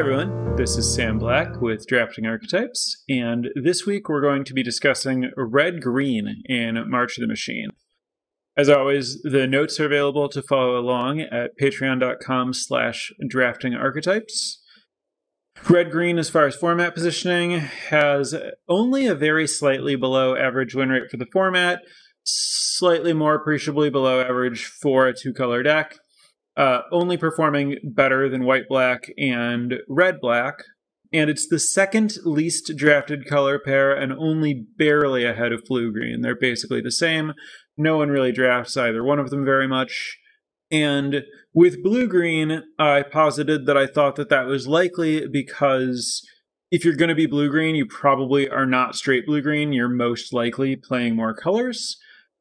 everyone, this is Sam Black with Drafting Archetypes, and this week we're going to be discussing Red Green in March of the Machine. As always, the notes are available to follow along at patreon.com slash drafting archetypes. Red Green, as far as format positioning, has only a very slightly below average win rate for the format, slightly more appreciably below average for a two color deck uh, only performing better than white black and red black. And it's the second least drafted color pair and only barely ahead of blue green. They're basically the same. No one really drafts either one of them very much. And with blue green, I posited that I thought that that was likely because if you're going to be blue green, you probably are not straight blue green. You're most likely playing more colors.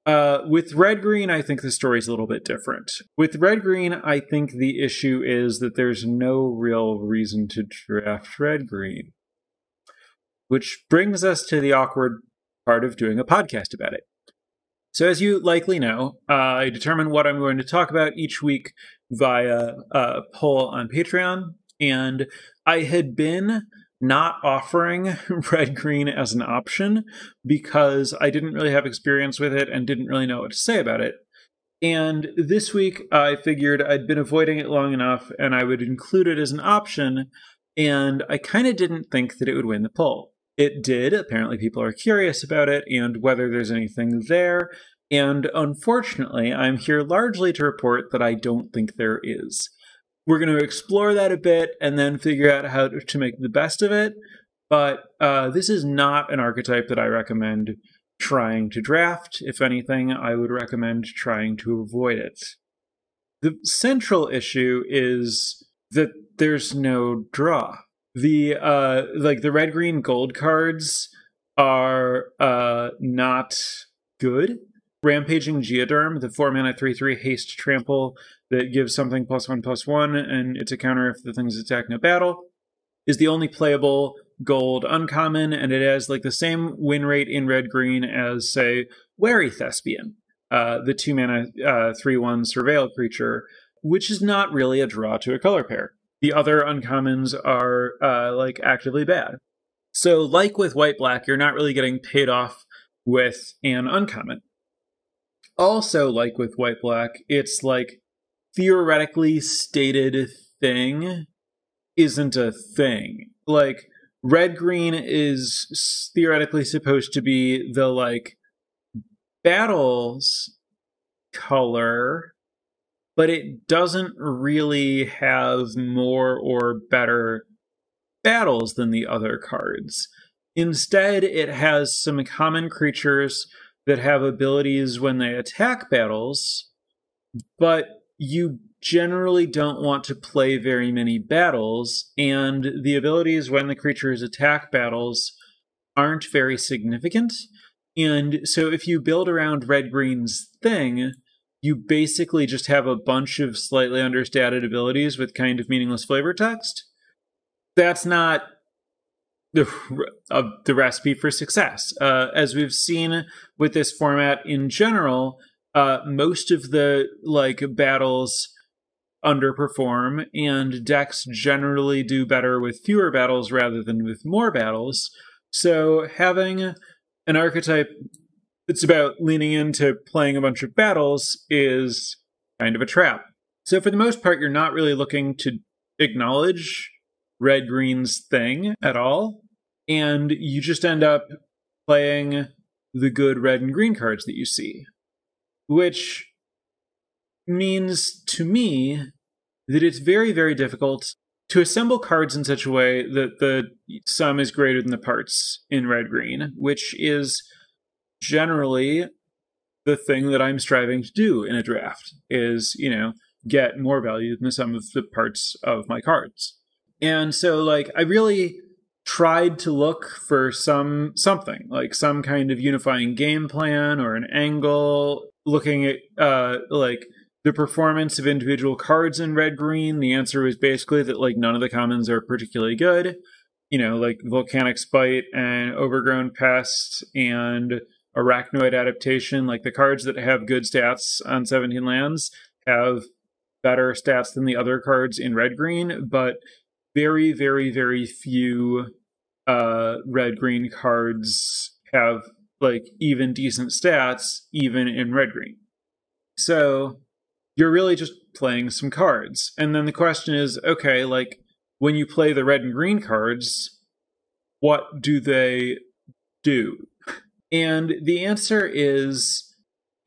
Uh, with red green, I think the story's a little bit different. With red green, I think the issue is that there's no real reason to draft red green. Which brings us to the awkward part of doing a podcast about it. So, as you likely know, uh, I determine what I'm going to talk about each week via a poll on Patreon. And I had been not offering red green as an option because I didn't really have experience with it and didn't really know what to say about it. And this week I figured I'd been avoiding it long enough and I would include it as an option. And I kind of didn't think that it would win the poll. It did. Apparently, people are curious about it and whether there's anything there. And unfortunately, I'm here largely to report that I don't think there is. We're going to explore that a bit and then figure out how to make the best of it. But uh, this is not an archetype that I recommend trying to draft. If anything, I would recommend trying to avoid it. The central issue is that there's no draw. The uh like the red green gold cards are uh not good. Rampaging Geoderm, the four mana three three haste trample that gives something plus one plus one, and it's a counter if the thing's attacking a battle, is the only playable gold uncommon, and it has like the same win rate in red green as, say, Wary Thespian, uh, the two mana uh, three one surveil creature, which is not really a draw to a color pair. The other uncommons are uh, like actively bad. So, like with white black, you're not really getting paid off with an uncommon. Also, like with white black, it's like theoretically stated thing isn't a thing. Like red green is theoretically supposed to be the like battles color but it doesn't really have more or better battles than the other cards. Instead, it has some common creatures that have abilities when they attack battles, but you generally don't want to play very many battles, and the abilities when the creatures attack battles aren't very significant. And so if you build around red green's thing, you basically just have a bunch of slightly understated abilities with kind of meaningless flavor text. That's not the uh, the recipe for success. Uh, as we've seen with this format in general, uh, most of the like battles underperform, and decks generally do better with fewer battles rather than with more battles. So having an archetype that's about leaning into playing a bunch of battles is kind of a trap. So for the most part, you're not really looking to acknowledge red green's thing at all, and you just end up playing the good red and green cards that you see which means to me that it's very, very difficult to assemble cards in such a way that the sum is greater than the parts in red green, which is generally the thing that I'm striving to do in a draft is, you know, get more value than the sum of the parts of my cards. And so like I really tried to look for some something, like some kind of unifying game plan or an angle looking at uh, like the performance of individual cards in red green, the answer was basically that like none of the commons are particularly good. You know, like volcanic spite and overgrown pest and arachnoid adaptation, like the cards that have good stats on 17 lands have better stats than the other cards in red green, but very, very, very few uh, red green cards have like even decent stats, even in red green. So you're really just playing some cards. And then the question is okay, like when you play the red and green cards, what do they do? And the answer is,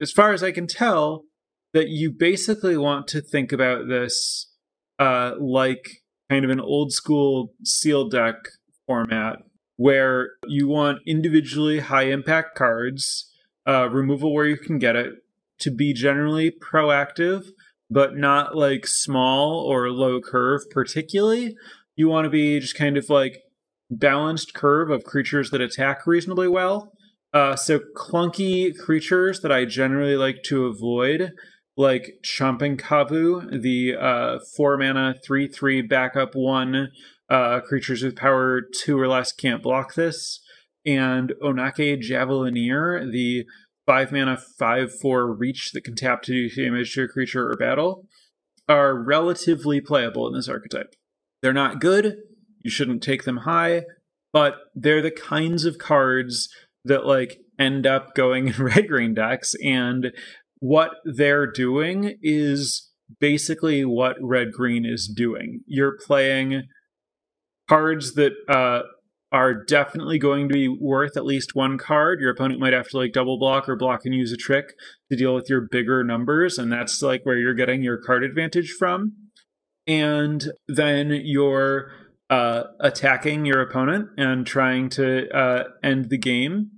as far as I can tell, that you basically want to think about this uh, like kind of an old school sealed deck format where you want individually high impact cards, uh, removal where you can get it, to be generally proactive, but not like small or low curve, particularly. You want to be just kind of like balanced curve of creatures that attack reasonably well. Uh, so clunky creatures that I generally like to avoid like Chomping Kavu, the uh, four mana, three three backup one uh, creatures with power two or less can't block this, and Onakke Javelineer, the five mana five four reach that can tap to do damage to a creature or battle, are relatively playable in this archetype. They're not good. You shouldn't take them high, but they're the kinds of cards that like end up going in red green decks and what they're doing is basically what red green is doing. You're playing cards that uh, are definitely going to be worth at least one card. Your opponent might have to like double block or block and use a trick to deal with your bigger numbers, and that's like where you're getting your card advantage from. And then you're uh, attacking your opponent and trying to uh, end the game.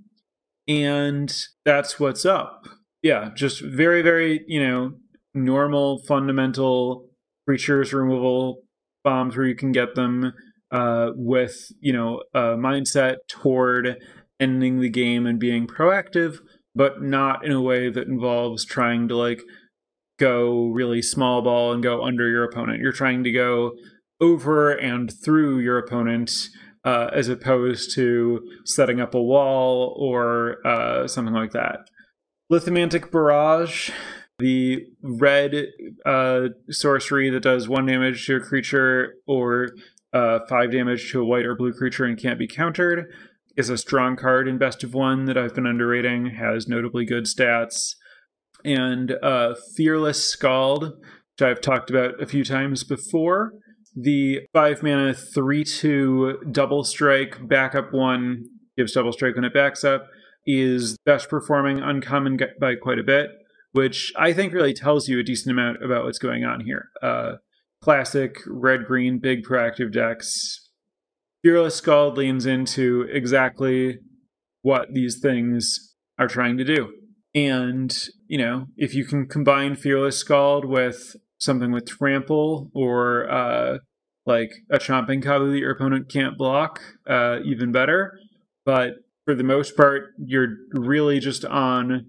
And that's what's up yeah, just very, very, you know, normal, fundamental creatures removal bombs where you can get them uh, with, you know, a mindset toward ending the game and being proactive, but not in a way that involves trying to like go really small ball and go under your opponent. You're trying to go over and through your opponent uh, as opposed to setting up a wall or uh, something like that. Lithomantic Barrage, the red uh, sorcery that does one damage to a creature or uh, five damage to a white or blue creature and can't be countered, is a strong card in Best of One that I've been underrating, has notably good stats. And uh, Fearless Skald, which I've talked about a few times before. The five mana, three two double strike backup one gives double strike when it backs up is best performing uncommon by quite a bit, which I think really tells you a decent amount about what's going on here. Uh, classic red green big proactive decks. Fearless Skald leans into exactly what these things are trying to do. And, you know, if you can combine Fearless Skald with something with Trample or uh, like a Chomping Kavu that your opponent can't block, uh, even better. But for the most part, you're really just on,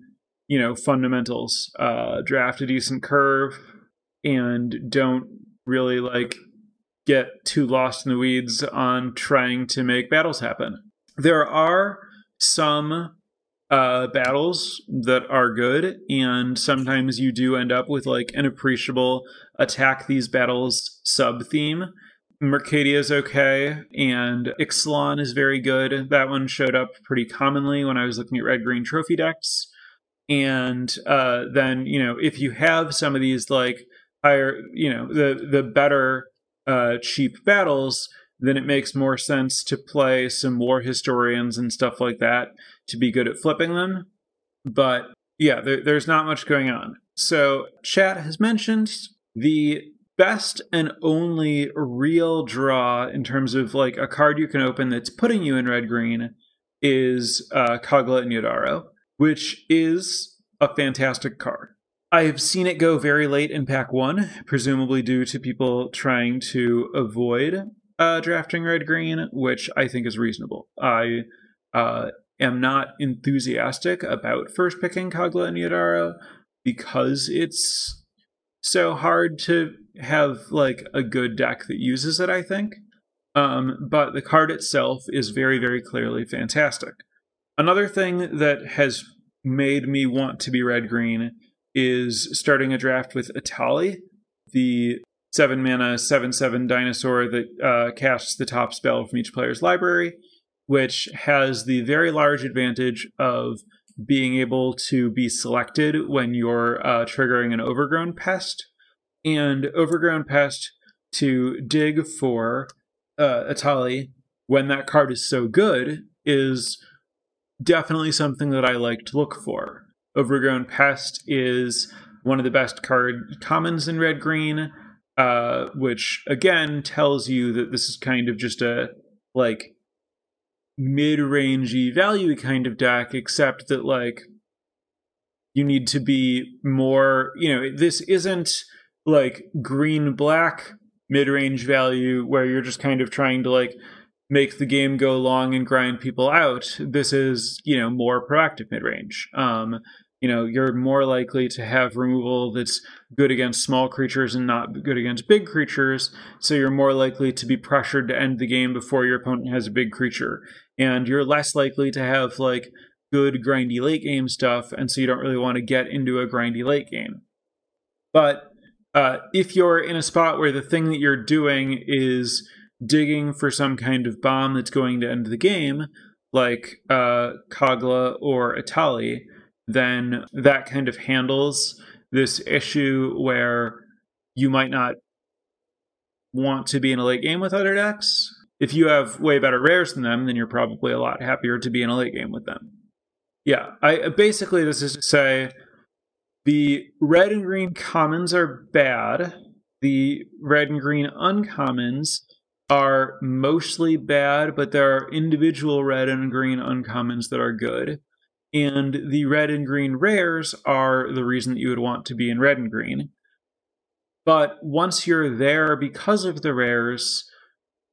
you know, fundamentals. Uh, draft a decent curve and don't really like get too lost in the weeds on trying to make battles happen. There are some uh, battles that are good, and sometimes you do end up with like an appreciable attack these battles sub theme Mercadia is okay, and Ixalan is very good. That one showed up pretty commonly when I was looking at red green trophy decks. And uh, then, you know, if you have some of these like higher, you know, the the better uh, cheap battles, then it makes more sense to play some war historians and stuff like that to be good at flipping them. But yeah, there, there's not much going on. So, chat has mentioned the best and only real draw in terms of like a card you can open that's putting you in red green is uh, Kogla and Yidaro, which is a fantastic card. I have seen it go very late in pack one, presumably due to people trying to avoid uh, drafting red green, which I think is reasonable. I uh, am not enthusiastic about first picking Kogla and Yidaro because it's so hard to have like a good deck that uses it, I think. Um, but the card itself is very, very clearly fantastic. Another thing that has made me want to be red green is starting a draft with Etali, the seven mana, seven seven dinosaur that uh, casts the top spell from each player's library, which has the very large advantage of being able to be selected when you're uh, triggering an overgrown pest, and overgrown pest to dig for uh, Etali when that card is so good is definitely something that I like to look for. Overgrown Pest is one of the best card commons in red green, uh, which again tells you that this is kind of just a like mid-rangey value kind of deck, except that like you need to be more, you know, this isn't like green black mid-range value where you're just kind of trying to like make the game go long and grind people out. This is, you know, more proactive mid-range. Um, you know, you're more likely to have removal that's good against small creatures and not good against big creatures. So you're more likely to be pressured to end the game before your opponent has a big creature. And you're less likely to have like good grindy late game stuff, and so you don't really want to get into a grindy late game. But uh, if you're in a spot where the thing that you're doing is digging for some kind of bomb that's going to end the game, like uh, Kogla or Etali, then that kind of handles this issue where you might not want to be in a late game with other decks. If you have way better rares than them, then you're probably a lot happier to be in a late game with them. Yeah, I basically this is to say the red and green commons are bad. The red and green uncommons are mostly bad, but there are individual red and green uncommons that are good. And the red and green rares are the reason that you would want to be in red and green. But once you're there because of the rares,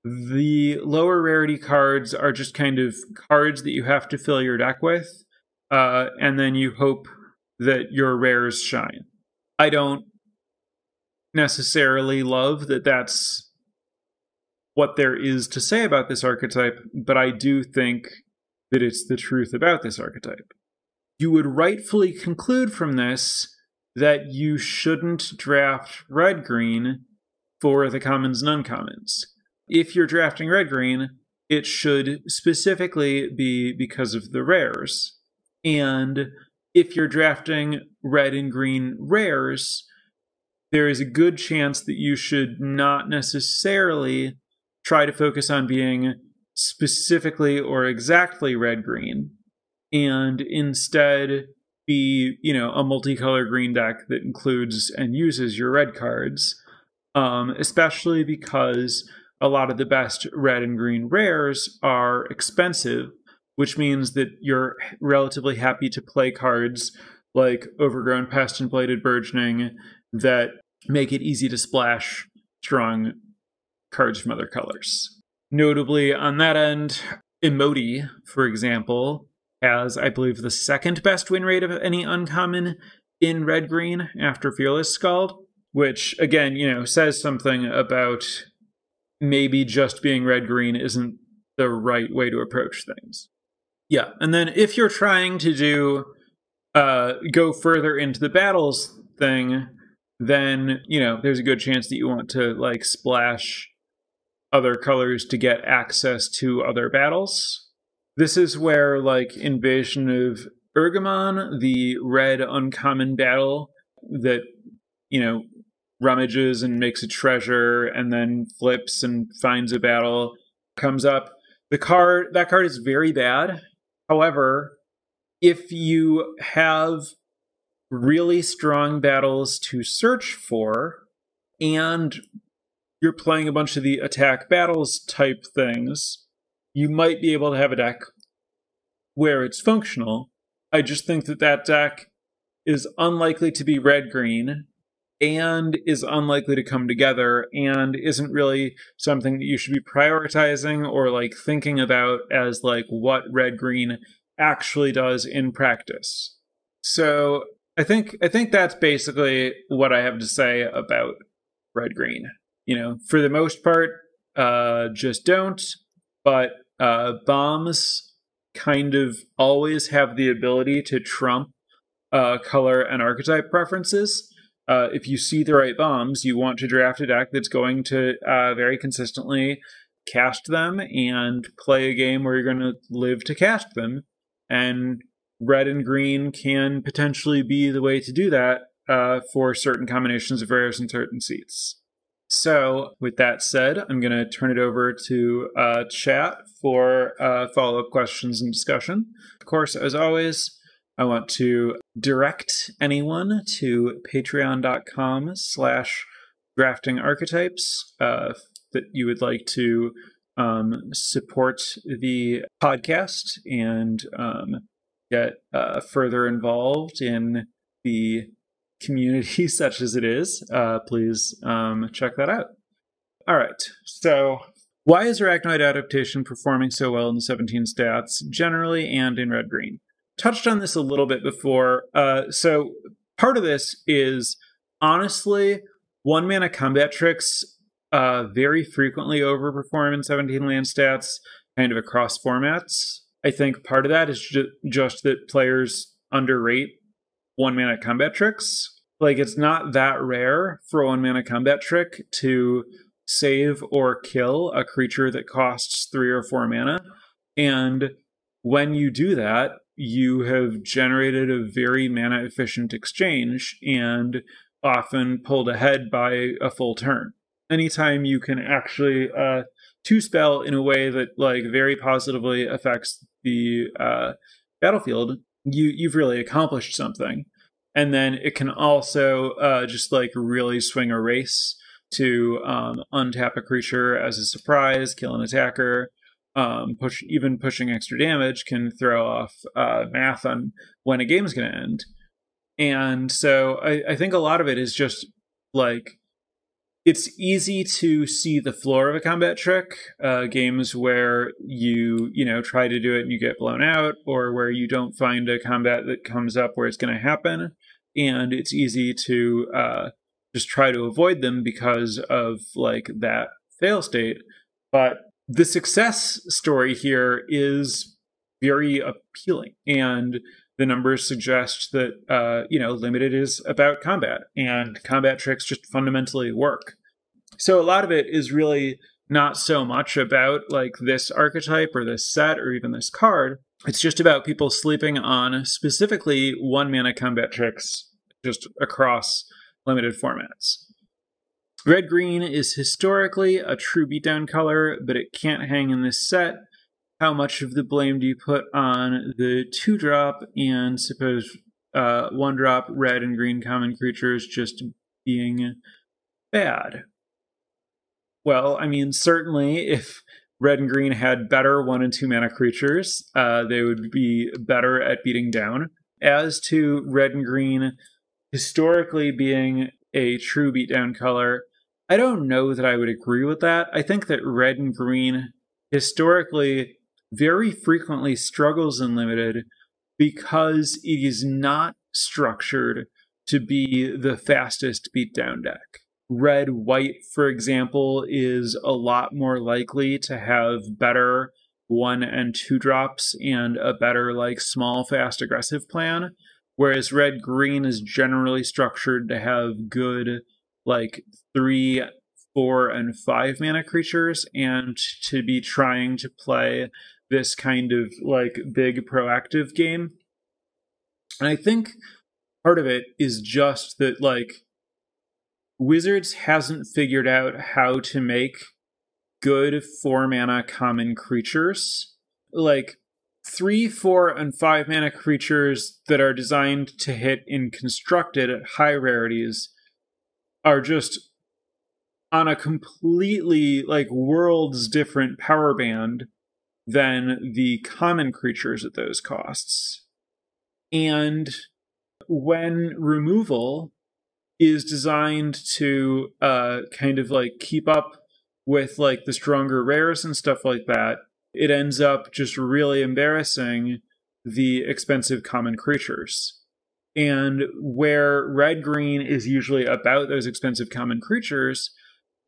the lower rarity cards are just kind of cards that you have to fill your deck with, uh, and then you hope that your rares shine. I don't necessarily love that that's what there is to say about this archetype, but I do think that it's the truth about this archetype. You would rightfully conclude from this that you shouldn't draft red green for the commons and uncommons. If you're drafting red green, it should specifically be because of the rares. And if you're drafting red and green rares, there is a good chance that you should not necessarily try to focus on being specifically or exactly red green and instead be you know a multicolor green deck that includes and uses your red cards um, especially because a lot of the best red and green rares are expensive which means that you're relatively happy to play cards like overgrown pest and bladed burgeoning that make it easy to splash strong cards from other colors. Notably, on that end, Emoti, for example, has, I believe, the second best win rate of any uncommon in red green after Fearless Skald, which, again, you know, says something about maybe just being red green isn't the right way to approach things. Yeah, and then if you're trying to do uh, go further into the battles thing, then you know there's a good chance that you want to like splash other colors to get access to other battles. This is where, like, Invasion of Ergamon, the red uncommon battle that, you know, rummages and makes a treasure and then flips and finds a battle comes up. The card that card is very bad. However, if you have really strong battles to search for and you're playing a bunch of the attack battles type things, you might be able to have a deck where it's functional. I just think that that deck is unlikely to be red green and is unlikely to come together and isn't really something that you should be prioritizing or like thinking about as like what red green actually does in practice. So I think I think that's basically what I have to say about red green you know, for the most part, uh, just don't. But uh, bombs kind of always have the ability to trump uh, color and archetype preferences. uh, if you see the right bombs, you want to draft a deck that's going to uh, very consistently cast them and play a game where you're going to live to cast them. And red and green can potentially be the way to do that uh, for certain combinations of rares and certain seats. So, with that said, I'm going to turn it over to uh, chat for uh, follow up questions and discussion. Of course, as always, I want to direct anyone to patreon.com slash drafting archetypes uh, that you would like to um, support the podcast and um, get uh, further involved in the community such as it is, uh, please um, check that out. All right. So, why is Arachnoid adaptation performing so well in the 17 stats generally and in red green? Touched on this a little bit before. Uh, so, part of this is honestly, one mana combat tricks uh, very frequently overperform in 17 land stats, kind of across formats. I think part of that is ju- just that players underrate one mana combat tricks. Like it's not that rare for a one mana combat trick to save or kill a creature that costs three or four mana. And when you do that, you have generated a very mana efficient exchange and often pulled ahead by a full turn. Anytime you can actually uh, two spell in a way that like very positively affects the uh, battlefield, you you've really accomplished something. And then it can also uh, just like really swing a race to um, untap a creature as a surprise, kill an attacker. Um, push even pushing extra damage can throw off uh, math on when a game's going to end. And so I, I think a lot of it is just like it's easy to see the floor of a combat trick uh, games where you you know try to do it and you get blown out or where you don't find a combat that comes up where it's going to happen. And it's easy to uh, just try to avoid them because of like that fail state. But the success story here is very appealing and the numbers suggest that uh, you know limited is about combat and combat tricks just fundamentally work. So a lot of it is really not so much about like this archetype or this set or even this card. It's just about people sleeping on specifically one mana combat tricks just across limited formats. Red green is historically a true beatdown color but it can't hang in this set how much of the blame do you put on the two drop and suppose uh, one drop red and green common creatures just being bad? Well, I mean, certainly if red and green had better one and two mana creatures, uh, they would be better at beating down. As to red and green historically being a true beatdown color, I don't know that I would agree with that. I think that red and green historically very frequently struggles in limited because it is not structured to be the fastest beatdown deck. Red white, for example, is a lot more likely to have better one and two drops and a better, like, small, fast, aggressive plan. Whereas red green is generally structured to have good, like, three, four, and five mana creatures and to be trying to play this kind of like big proactive game. And I think part of it is just that like Wizards hasn't figured out how to make good four mana common creatures. Like three, four, and five mana creatures that are designed to hit in constructed at high rarities are just on a completely like worlds different power band than the common creatures at those costs. And when removal is designed to uh, kind of like keep up with like the stronger rares and stuff like that, it ends up just really embarrassing the expensive common creatures. And where red green is usually about those expensive common creatures,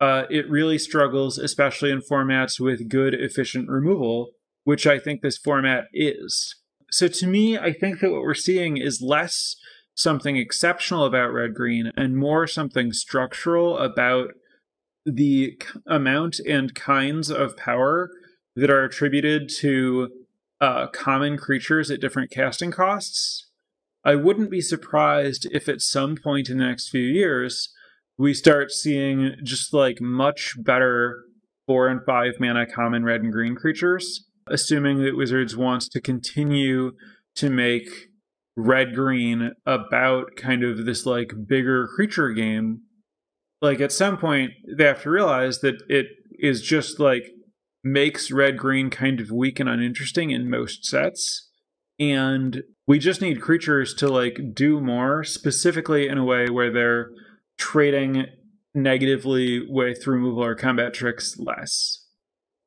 uh, it really struggles, especially in formats with good, efficient removal, which I think this format is. So to me, I think that what we're seeing is less something exceptional about red green and more something structural about the amount and kinds of power that are attributed to uh, common creatures at different casting costs. I wouldn't be surprised if at some point in the next few years we start seeing just like much better four and five mana common red and green creatures, assuming that Wizards wants to continue to make red green about kind of this like bigger creature game. Like at some point, they have to realize that it is just like makes red green kind of weak and uninteresting in most sets. And we just need creatures to like do more, specifically in a way where they're trading negatively with removal or combat tricks less.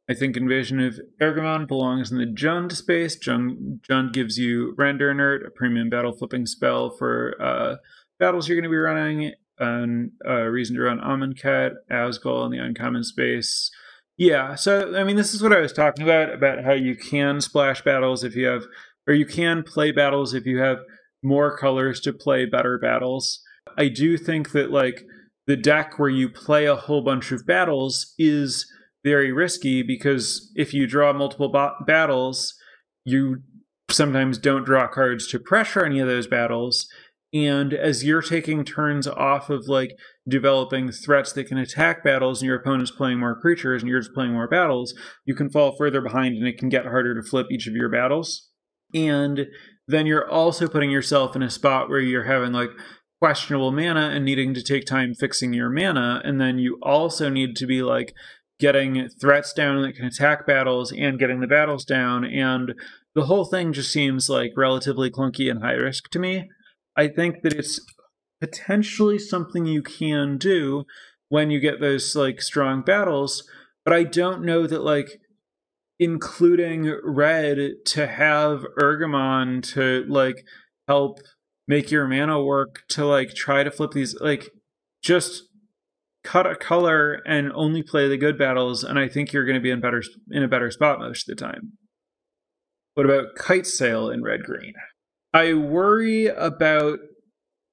I think Invasion of Ergamon belongs in the Jund space. Jund, Jund gives you Render Inert, a premium battle flipping spell for uh, battles you're going to be running, and a reason to run Amonkhet, Asgul in the uncommon space. Yeah, so I mean, this is what I was talking about about how you can splash battles if you have, or you can play battles if you have more colors to play better battles. I do think that like the deck where you play a whole bunch of battles is very risky because if you draw multiple ba- battles, you sometimes don't draw cards to pressure any of those battles. And as you're taking turns off of like developing threats that can attack battles and your opponent's playing more creatures and you're just playing more battles, you can fall further behind and it can get harder to flip each of your battles. And then you're also putting yourself in a spot where you're having like questionable mana and needing to take time fixing your mana. And then you also need to be like getting threats down that can attack battles and getting the battles down. And the whole thing just seems like relatively clunky and high risk to me. I think that it's potentially something you can do when you get those like strong battles, but I don't know that like including red to have Ergamon to like help make your mana work to like try to flip these like just cut a color and only play the good battles and I think you're going to be in better in a better spot most of the time. What about kite sail in red green? I worry about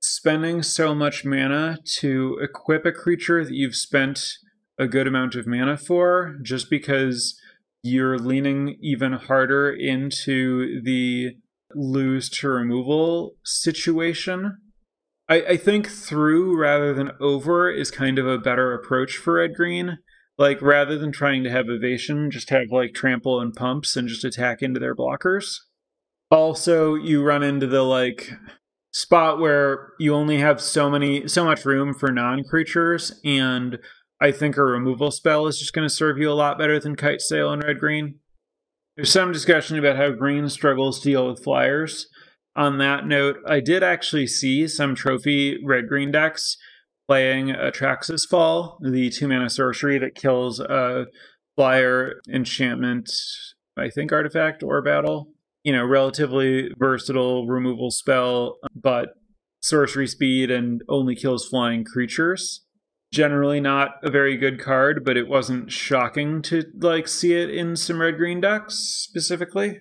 spending so much mana to equip a creature that you've spent a good amount of mana for just because you're leaning even harder into the lose to removal situation. I, I think through rather than over is kind of a better approach for red green. Like rather than trying to have evasion, just have like trample and pumps and just attack into their blockers. Also, you run into the like spot where you only have so many so much room for non-creatures and I think a removal spell is just going to serve you a lot better than kite sail and red green. There's some discussion about how green struggles to deal with flyers. On that note, I did actually see some trophy red green decks playing Atraxa's Fall, the two mana sorcery that kills a flyer enchantment, I think artifact or battle you know, relatively versatile removal spell, but sorcery speed and only kills flying creatures. Generally not a very good card, but it wasn't shocking to like see it in some red green decks specifically.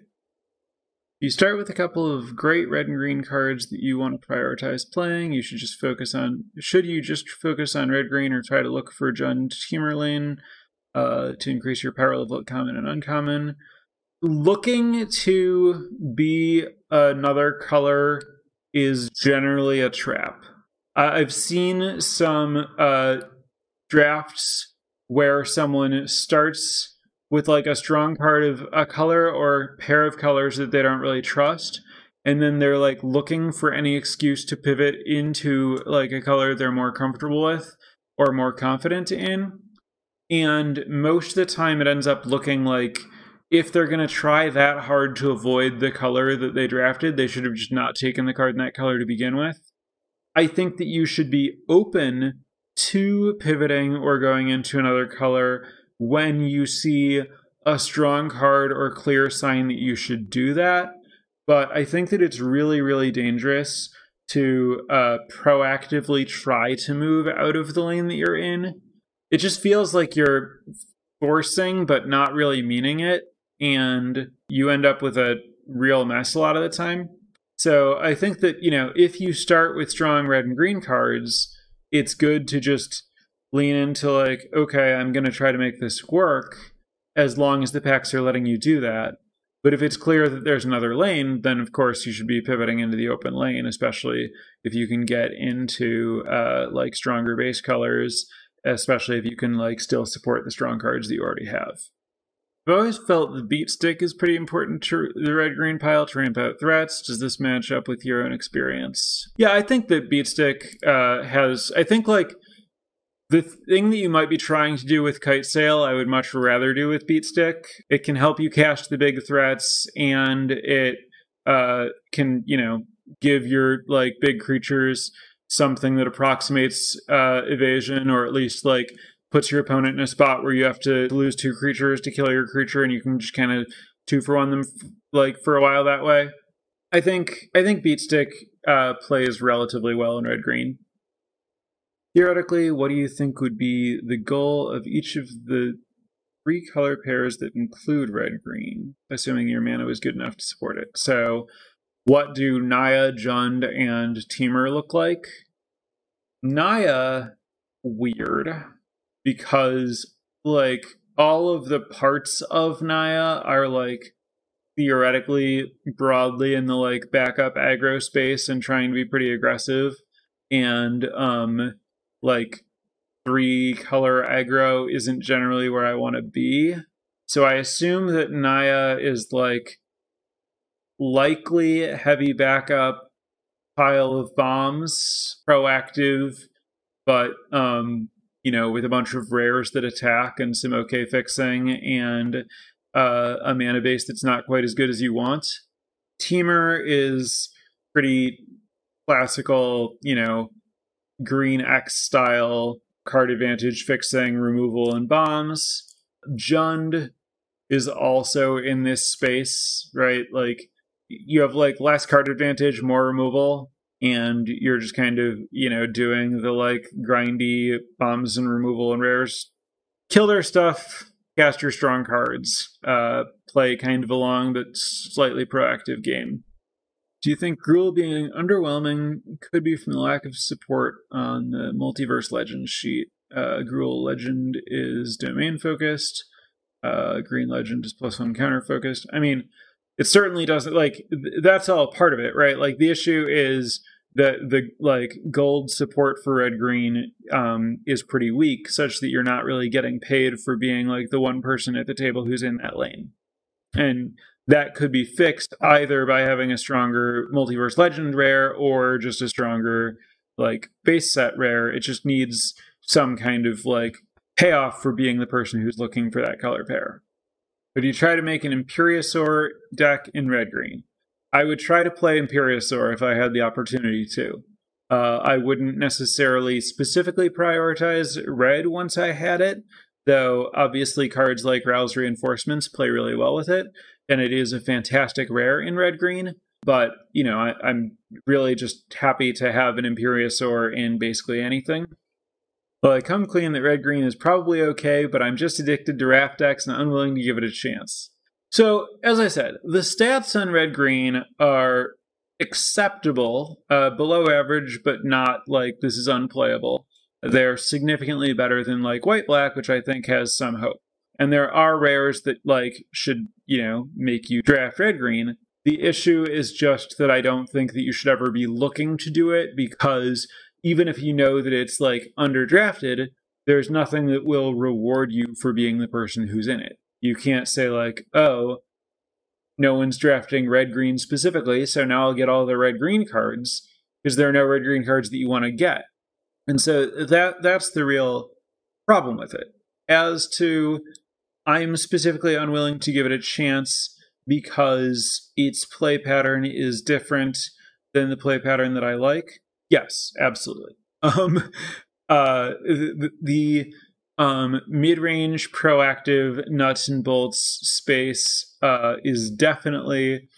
You start with a couple of great red and green cards that you want to prioritize playing. You should just focus on. Should you just focus on red green or try to look for Jund Temur uh, to increase your power level at common and uncommon? looking to be another color is generally a trap. Uh, I've seen some uh, drafts where someone starts with like a strong part of a color or pair of colors that they don't really trust and then they're like looking for any excuse to pivot into like a color they're more comfortable with or more confident in and most of the time it ends up looking like if they're going to try that hard to avoid the color that they drafted, they should have just not taken the card in that color to begin with. I think that you should be open to pivoting or going into another color when you see a strong card or clear sign that you should do that. But I think that it's really, really dangerous to uh, proactively try to move out of the lane that you're in. It just feels like you're forcing but not really meaning it and you end up with a real mess a lot of the time. So I think that, you know, if you start with strong red and green cards, it's good to just lean into like, okay, I'm going to try to make this work as long as the packs are letting you do that. But if it's clear that there's another lane, then of course you should be pivoting into the open lane, especially if you can get into uh, like stronger base colors, especially if you can like still support the strong cards that you already have. I've always felt the beat stick is pretty important to the red green pile to ramp out threats. Does this match up with your own experience? Yeah, I think that beat stick uh, has. I think like the thing that you might be trying to do with Kite Sail, I would much rather do with Beat Stick. It can help you cast the big threats, and it uh, can, you know, give your like big creatures something that approximates uh, evasion, or at least like puts your opponent in a spot where you have to lose two creatures to kill your creature, and you can just kind of two for one them like for a while that way. I think I think Beat Stick uh, plays relatively well in red green. Theoretically, what do you think would be the goal of each of the three color pairs that include red green, assuming your mana was good enough to support it? So, what do Naya, Jund, and Temur look like? Naya, weird, because like all of the parts of Naya are like theoretically broadly in the like backup aggro space and trying to be pretty aggressive. And um like three color aggro isn't generally where I want to be. So I assume that Naya is like likely heavy backup pile of bombs, proactive, but um, you know, with a bunch of rares that attack and some okay fixing and uh, a mana base that's not quite as good as you want. Temur is pretty classical, you know, green X style card advantage fixing, removal, and bombs. Jund is also in this space, right? Like you have like less card advantage, more removal, and you're just kind of, you know, doing the like grindy bombs and removal and rares. Kill their stuff, cast your strong cards, uh, play kind of a long but slightly proactive game. Do you think Gruul being underwhelming could be from the lack of support on the Multiverse Legends sheet? Uh, Gruul Legend is domain focused. Uh, Green Legend is plus one counter focused. I mean, it certainly doesn't like that's all part of it, right? Like the issue is that the like gold support for red green um, is pretty weak, such that you're not really getting paid for being like the one person at the table who's in that lane. And that could be fixed either by having a stronger multiverse legend rare or just a stronger like base set rare. It just needs some kind of like payoff for being the person who's looking for that color pair. But you try to make an Imperiosaur deck in red green. I would try to play Imperiosaur if I had the opportunity to. Uh, I wouldn't necessarily specifically prioritize red once I had it, though obviously cards like Ral's Reinforcements play really well with it and it is a fantastic rare in red green. But you know, I, am really just happy to have an Imperiosaur in basically anything. Well, I come clean that red green is probably okay, but I'm just addicted to Raft decks and unwilling to give it a chance. So, as I said, the stats on red green are acceptable, uh, below average, but not like this is unplayable. They're significantly better than like white black, which I think has some hope. And there are rares that like should you know make you draft red green. The issue is just that i don't think that you should ever be looking to do it because even if you know that it's like underdrafted there's nothing that will reward you for being the person who's in it you can't say like oh no one's drafting red green specifically so now i'll get all the red green cards because there are no red green cards that you want to get and so that that's the real problem with it as to I'm specifically unwilling to give it a chance because its play pattern is different than the play pattern that I like. Yes, absolutely. Um, uh, the, the um, mid-range proactive nuts and bolts space uh, is definitely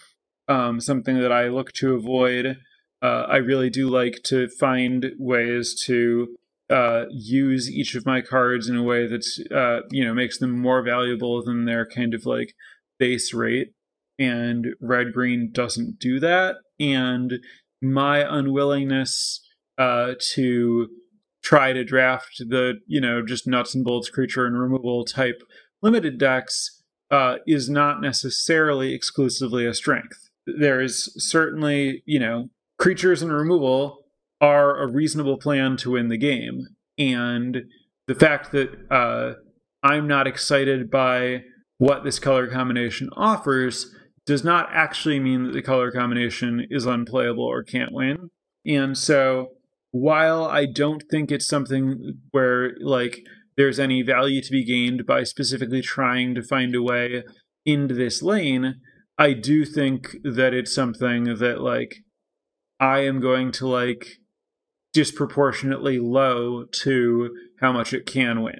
um, something that I look to avoid. Uh, I really do like to find ways to uh, use each of my cards in a way that's uh, you know makes them more valuable than their kind of like base rate. and red green doesn't do that. And my unwillingness uh, to try to draft the you know just nuts and bolts creature and removal type limited decks uh, is not necessarily exclusively a strength. There is certainly you know creatures and removal are a reasonable plan to win the game, and the fact that uh, I'm not excited by what this color combination offers does not actually mean that the color combination is unplayable or can't win. And so while I don't think it's something where like there's any value to be gained by specifically trying to find a way into this lane, I do think that it's something that like I am going to like disproportionately low to how much it can win.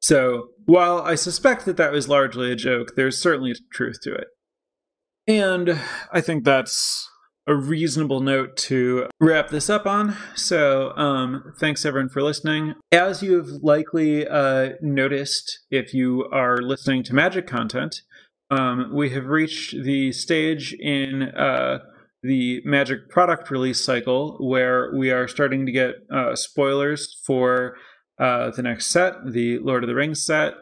So while I suspect that that was largely a joke, there's certainly truth to it. And I think that's a reasonable note to wrap this up on. So, um, thanks everyone for listening. As you have likely uh, noticed if you are listening to Magic content, um, we have reached the stage in uh, the Magic product release cycle where we are starting to get uh, spoilers for uh, the next set, the Lord of the Rings set.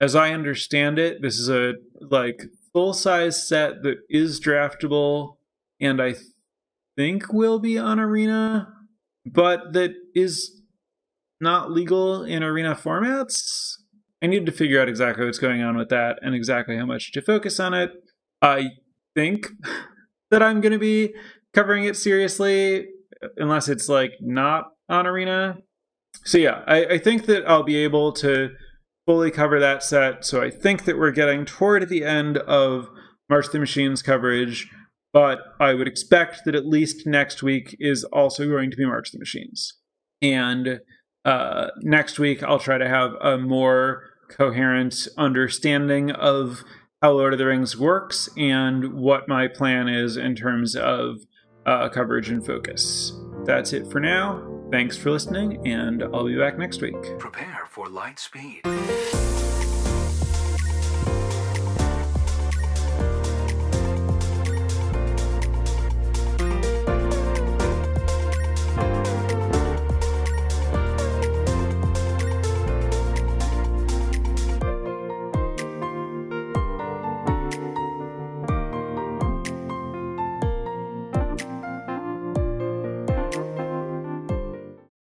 As I understand it, this is a like full size set that is draftable and I think will be on Arena, but that is not legal in Arena formats. I need to figure out exactly what's going on with that and exactly how much to focus on it. I think that I'm going to be covering it seriously, unless it's like not on Arena. So, yeah, I, I think that I'll be able to fully cover that set. So, I think that we're getting toward the end of March the Machines coverage but I would expect that at least next week is also going to be March the Machines. And uh, next week, I'll try to have a more coherent understanding of how Lord of the Rings works and what my plan is in terms of uh, coverage and focus. That's it for now. Thanks for listening, and I'll be back next week. Prepare for light speed.